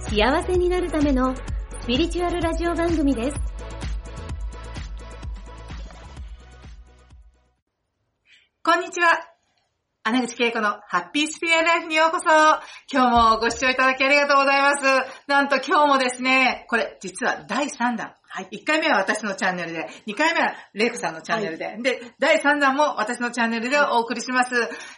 幸せになるためのスピリチュアルラジオ番組です。こんにちは。穴口恵子のハッピースピリアライフにようこそ。今日もご視聴いただきありがとうございます。なんと今日もですね、これ実は第3弾。はい。1回目は私のチャンネルで、2回目はレイコさんのチャンネルで、はい、で、第3弾も私のチャンネルでお送りします。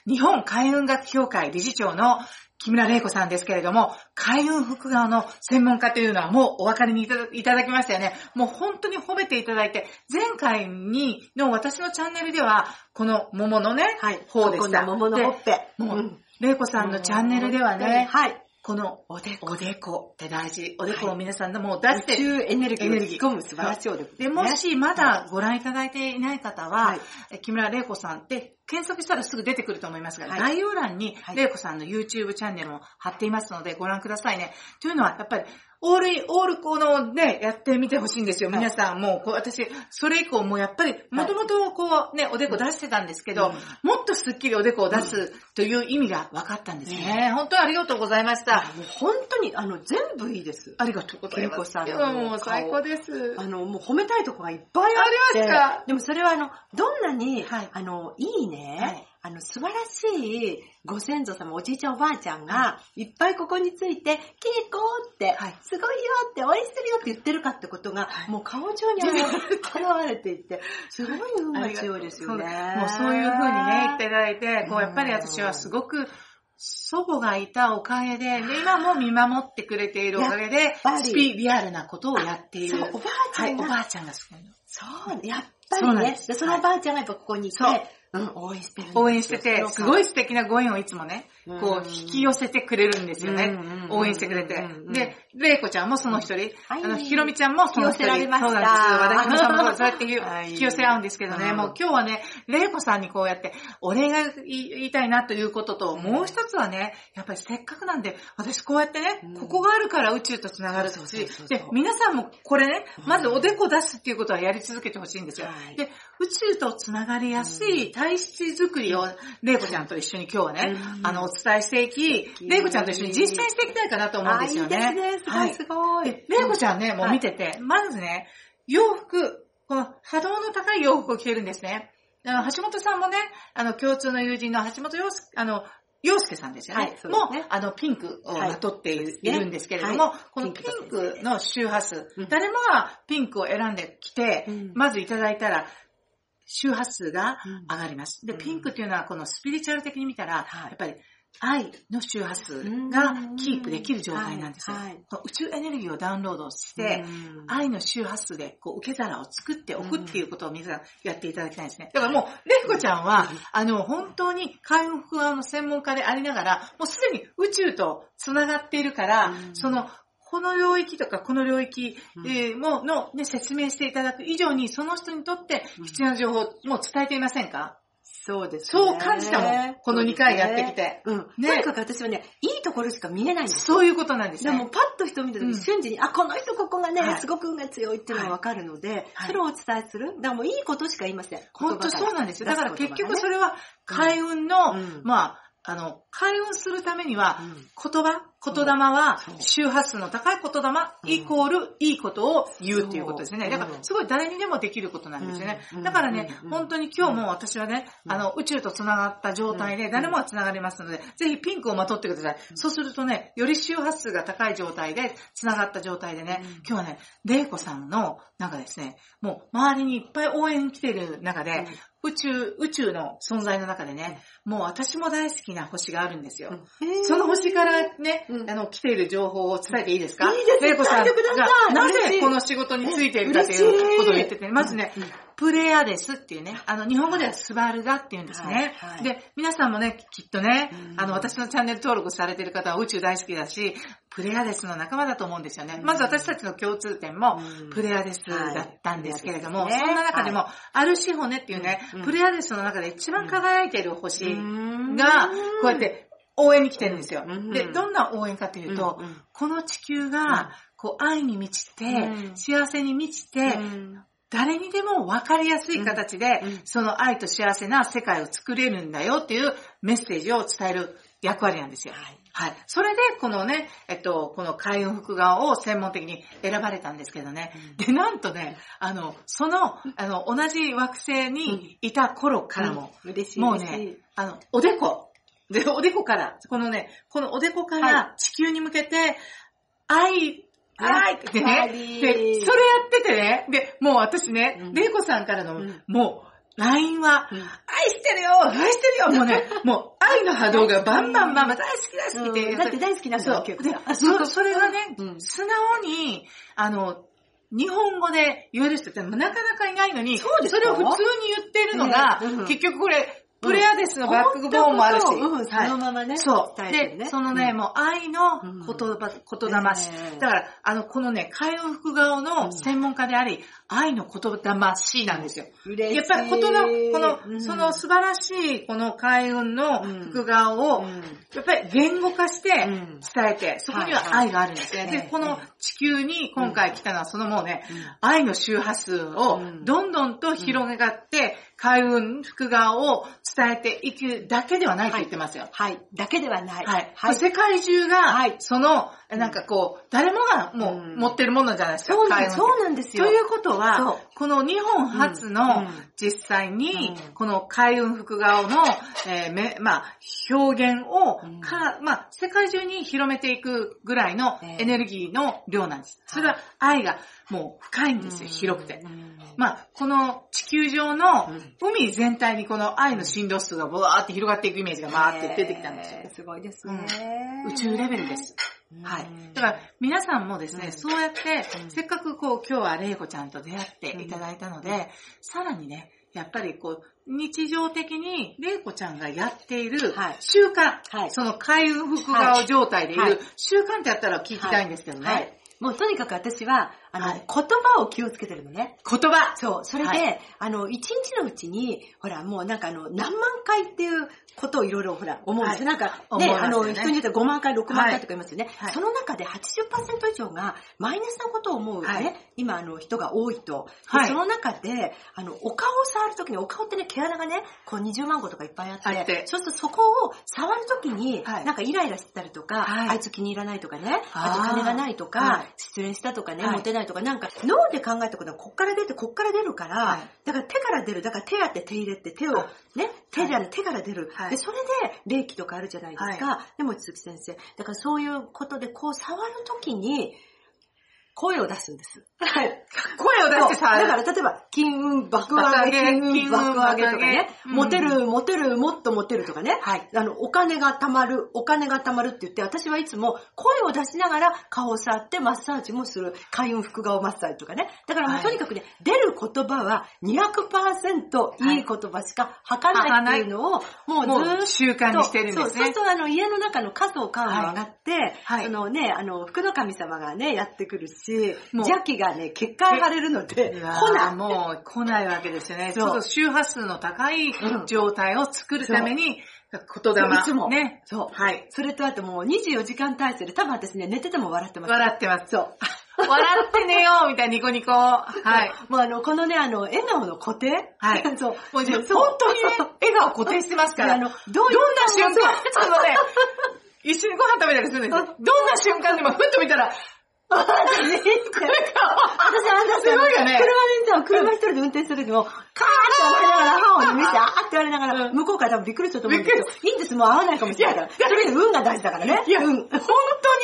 日本海運学協会理事長の木村玲子さんですけれども、海運福側の専門家というのはもうお分かりにいただきましたよね。もう本当に褒めていただいて、前回にの私のチャンネルでは、この桃のね、はい、方でした。桃のほっぺ。もう、玲子さんのチャンネルではね、はい。このおでこ。おでこ。って大事。おでこを皆さんでも出して、宇宙エネルギー。を引き込む素晴らしいおでこ、で、もしまだご覧いただいていない方は、はい、木村玲子さんって検索したらすぐ出てくると思いますが、はい、概要欄に玲子さんの YouTube チャンネルも貼っていますのでご覧くださいね。というのは、やっぱりオール、オールこのね、やってみてほしいんですよ。皆さん、もう、こう、私、それ以降もやっぱり、もともとこう、ね、おでこ出してたんですけど、もっとスッキリおでこを出すという意味が分かったんですね。本当にありがとうございました。もう本当に、あの、全部いいです。ありがとうございます。さんの。もう最高です。あの、もう褒めたいとこがいっぱいあって。ありますかでもそれはあの、どんなに、あの、いいね、あの、素晴らしいご先祖様、おじいちゃんおばあちゃんが、い。っぱいここについて、稽古って、はい、すごいよって応援してるよって言ってるかってことが、はい、もう顔中に 現れていて、すごい運が強いですよね。もうそういう風にね、言っていただいて、こう、やっぱり私はすごく、祖母がいたおかげで、で今も見守ってくれているおかげで、スピリアルなことをやっている。おばあちゃんが、はい、おばあちゃんがすごいの。そう、やっぱりね。そそのおばあちゃんがやっぱここにいて、うん、応援してる応援してて、すごい素敵なご縁をいつもね、こう、引き寄せてくれるんですよね。応援してくれて。で、れいこちゃんもその一人、あの、ひろみちゃんもその一人。そうなんです。和田ひさんもそうやって引き寄せ合うんですけどね、もう今日はね、れいこさんにこうやって、お礼が言いたいなということと、もう一つはね、やっぱりせっかくなんで、私こうやってね、ここがあるから宇宙と繋がるし、で、皆さんもこれね、まずおでこ出すっていうことはやり続けてほしいんですよ。で、宇宙と繋がりやすい体質づくりを、れいこちゃんと一緒に今日はね、あの、お伝えしていき、れいこちゃんと一緒に実践していきたいかなと思うんですよね。いいですね、すごい。すごい。れいこちゃんね、もう見てて、まずね、洋服、この波動の高い洋服を着てるんですね。あの、橋本さんもね、あの、共通の友人の橋本洋介、あの、洋介さんですよね。はい、ね。もう、あの、ピンクをまとっている,、い、るんですけれども、はい、このピンクの周波数、誰もがピンクを選んできて、うん、まずいただいたら、周波数が上がります。で、ピンクっていうのはこのスピリチュアル的に見たら、やっぱり愛の周波数がキープできる状態なんですよ。はい、宇宙エネルギーをダウンロードして、愛の周波数でこう受け皿を作っておくっていうことを皆さんやっていただきたいんですね。だからもう、レイコちゃんは、あの、本当に開運の専門家でありながら、もうすでに宇宙と繋がっているから、そのこの領域とかこの領域もの、ね、説明していただく以上に、その人にとって必要な情報も伝えていませんか？そうです、ね、そう感じたもん。この2回やってきて。うん。ね、とにかく私はね、いいところしか見れないんですそういうことなんですね。でもパッと人見た時に瞬時に、あ、この人ここがね、すごく運が強いっていうのがわかるので、それをお伝えする。だからもういいことしか言いません。本当そうなんですよ。だから結局それは、開運の、まあ、あの、開運するためには、言葉、言霊は、周波数の高い言霊イコールいいことを言うっていうことですね。だから、すごい誰にでもできることなんですよね。だからね、本当に今日も私はね、あの、宇宙と繋がった状態で、誰もが繋がりますので、ぜひピンクをまとってください。そうするとね、より周波数が高い状態で、繋がった状態でね、今日はね、玲子さんの、なんかですね、もう周りにいっぱい応援に来てる中で、宇宙、宇宙の存在の中でね、もう私も大好きな星があるんですよ。その星からね、あの、来ている情報を伝えていいですか？いいです玲子さん。がなぜこの仕事についているかとい。うことを言ってて、まずね、プレアデスっていうね、あの、日本語ではスバルガって言うんですね。で、皆さんもね、きっとね、あの、私のチャンネル登録されてる方は宇宙大好きだし、プレアデスの仲間だと思うんですよね。まず私たちの共通点もプレアデスだったんですけれども、そんな中でも、アルシホネっていうね、プレアデスの中で一番輝いている星が、こうやって応援に来てるんですよ。で、どんな応援かというと、この地球が、こう、愛に満ちて、幸せに満ちて、誰にでも分かりやすい形で、その愛と幸せな世界を作れるんだよっていうメッセージを伝える役割なんですよ。はい。はい。それで、このね、えっと、この海運複画を専門的に選ばれたんですけどね。うん、で、なんとね、あの、その、あの、同じ惑星にいた頃からも、うん、嬉しい。もうね、あの、おでこ、で、おでこから、このね、このおでこから地球に向けて、愛、愛ってね、で、それやっててね、で、もう私ね、玲、う、子、さんからの、もう、LINE は、愛してるよ愛してるよもうね、もう愛の波動がバンバンバンバン大好き大好きって。だって大好きなんだよ、そそれがね、素直に、あの、日本語で言える人ってなかなかいないのに、それを普通に言ってるのが、結局これ、プレアデスのバックボーンもあるし。うん、そのままね。そう。で、そのね、もう愛の言葉、言霊し。だから、あの、このね、海運複顔の専門家であり、愛の言霊しなんですよ。嬉しい。やっぱりことの、この、その素晴らしい、この海運の複顔を、やっぱり言語化して伝えて、そこには愛があるんですね。で、この地球に今回来たのは、そのもうね、愛の周波数をどんどんと広げがって、海運複画を伝えていくだけではないと言ってますよ。はい。だけではない。はい。世界中が、その、なんかこう、誰もがもう持ってるものじゃないですか。そうなんですよ。ということは、この日本初の実際に、この海運複顔の、えー、まあ、表現をか、まあ、世界中に広めていくぐらいのエネルギーの量なんです。それは愛がもう深いんですよ、広くて。まあ、この地球上の海全体にこの愛の振動数がブワーって広がっていくイメージがバーって出てきたんですよ。すごいですね、宇宙レベルです。はい。だから皆さんもですね、そうやって、せっかくこう今日は玲子ちゃんと出会っていただいたので、さらにね、やっぱりこう、日常的に玲子ちゃんがやっている習慣、はい、その開運複顔状態でいる習慣ってやったら聞きたいんですけどね。はい、もうとにかく私は、あの、はい、言葉を気をつけてるのね。言葉。そう。それで、はい、あの、一日のうちに、ほら、もうなんかあの、何万回っていうことをいろいろほら、思うんですよ。はい、なんか、ね、ね。あの、人によって5万回、6万回とか言いますよね。その中で80%以上がマイナスなことを思うね、今、あの、人が多いと。その中で、あの、お顔を触るときに、お顔ってね、毛穴がね、こう20万個とかいっぱいあって、って。そうするとそこを触るときに、なんかイライラしてたりとか、あいつ気に入らないとかね、あと金がないとか、失恋したとかね、モテないとか、なんか脳で考えたことはこっから出て、こっから出るから、だから手から出る、だから手当て手入れって手を、ね、手で、手から出る。で、それで霊気とかあるじゃないですか。でも、鈴木先生。だからそういうことで、こう触るときに、声を出すんです。はい。声を出してさ、だから例えば、金運爆上げ、金運爆上げとかね、モテる、モテる、もっとモテるとかね、はい。あの、お金が貯まる、お金が貯まるって言って、私はいつも声を出しながら顔を触ってマッサージもする、開運複顔マッサージとかね。だからもうとにかくね、出る言葉は200%いい言葉しか吐かないっていうのを、もうずっと。習慣にしてるんですね。そう、そうするとあの、家の中の数を買うの上がって、はい。そのね、あの、福の神様がね、やってくるし、邪気がね、結界張れるので、来ない。もう来ないわけですよね。そう。周波数の高い状態を作るために、言霊。いつも。ね。そう。はい。それとあともう24時間体制で多分私ね、寝てても笑ってます。笑ってます。そう。笑って寝ようみたいなニコニコ。はい。もうあの、このね、あの、笑顔の固定？はい。そう。もう本当にね、笑顔固定してますから。あの、どんな瞬間、ちょっとね、一緒にご飯食べたりするんですよ。どんな瞬間でもふっと見たら、私、あんたすごいよね。車でさ、車一人で運転する時も、カーって笑いながら、歯を見せて、あーって言われながら、向こうから多分びっくりすると思うんですけど、いいんです、もう合わないかもしれないから。とりあえず運が大事だからね。いや、運。本当に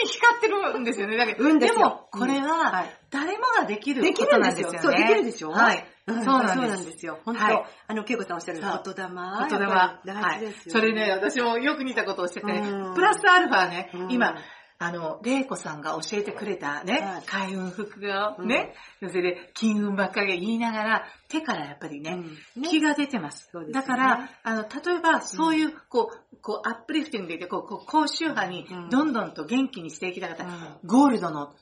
光ってるんですよね。だけど、運ですでも、これは、誰もができることなんですよね。そう、できるでしょ？はい。そうなんですよ。本当、あの、恵子さんおっしゃる言霊。言霊。大事ですよ。それね、私もよく似たことをしてて、プラスアルファね、今、あの、玲子さんが教えてくれたね、開運副業、ね、それで金運ばっかり言いながら、手からやっぱりね、気が出てます。だから、あの、例えばそういう、こう、こう、アップリフティングで、こう、こう高周波にどんどんと元気にしていきたかった、ゴールドの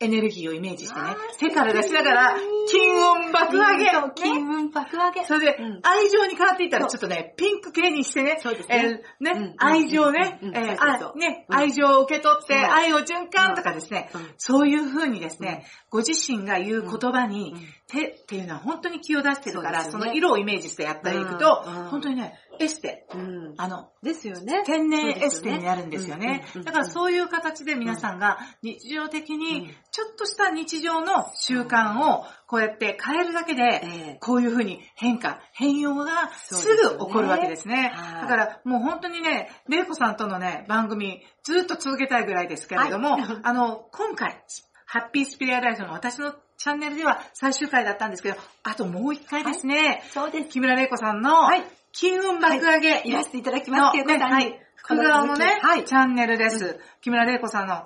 エネルギーをイメージしてね、手から出しながら、金運爆上げ。を、金運爆上げ。それで、愛情に変わっていったら、ちょっとね、ピンク系にしてね、そうですね。ね、愛情ね、えあ、ね、愛情を受け取って、愛を循環とかですね、そういう風にですね、ご自身が言う言葉に、手っていうのは本当に気を出してるから、その色をイメージしてやっていくと、本当にね、エステ。うん、あの、ですよね。天然エステになるんですよね。だからそういう形で皆さんが日常的に、ちょっとした日常の習慣をこうやって変えるだけで、こういうふうに変化、変容がすぐ起こるわけですね。だからもう本当にね、レイコさんとのね、番組ずっと続けたいぐらいですけれども、あの、今回、ハッピースピリアライフの私のチャンネルでは最終回だったんですけど、あともう一回ですね、そうです。木村玲子さんの、はい金運爆上げ、い、らせていただきます。ね、はい。福川のね、はい、チャンネルです。木村玲子さんの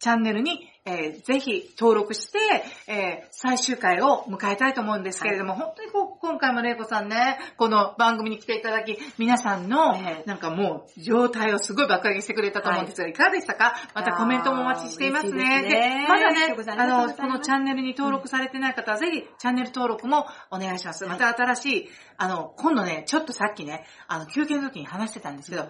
チャンネルに、えー、ぜひ登録して、えー、最終回を迎えたいと思うんですけれども、はい、本当にこう今回も玲子さんね、この番組に来ていただき、皆さんの、えー、なんかもう、状態をすごい爆上げしてくれたと思うんですが、はい、いかがでしたか？またコメントもお待ちしていますね。で、ね、まだね、あの、このチャンネルに登録されてない方は、ぜひ、チャンネル登録もお願いします。また新しい、あの、今度ね、ちょっとさっきね、あの、休憩の時に話してたんですけど、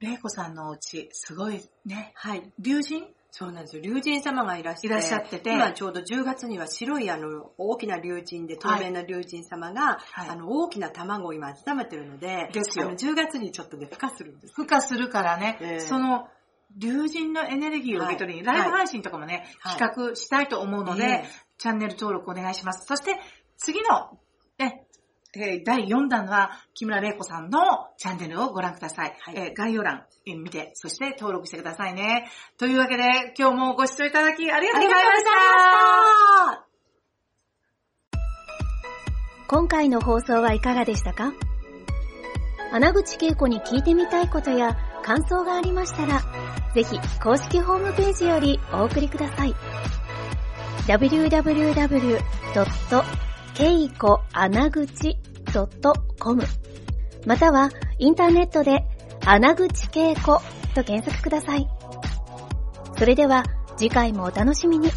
玲子さんのお家、すごいね、はい、竜神？そうなんですよ。竜神様がいらっしゃって。てて。今ちょうど10月には白いあの、大きな竜神で、透明な竜神様が、はい、あの、大きな卵を今温めてるので、ですよ。あの、10月にちょっとね、孵化するんです。孵化するからね、えー、その、竜神のエネルギーを受け取りに、はい、ライブ配信とかもね、はい、企画したいと思うので、はい、チャンネル登録お願いします。そして、次の、ね、えー、第4弾は、木村玲子さんのチャンネルをご覧ください。はい、えー、概要欄、えー、見て、そして登録してくださいね。というわけで、今日もご視聴いただきありがとうございました。今回の放送はいかがでしたか？穴口恵子に聞いてみたいことや感想がありましたら、ぜひ公式ホームページよりお送りください。www. けいこ穴口 .com またはインターネットで穴口けいこと検索ください。それでは次回もお楽しみに。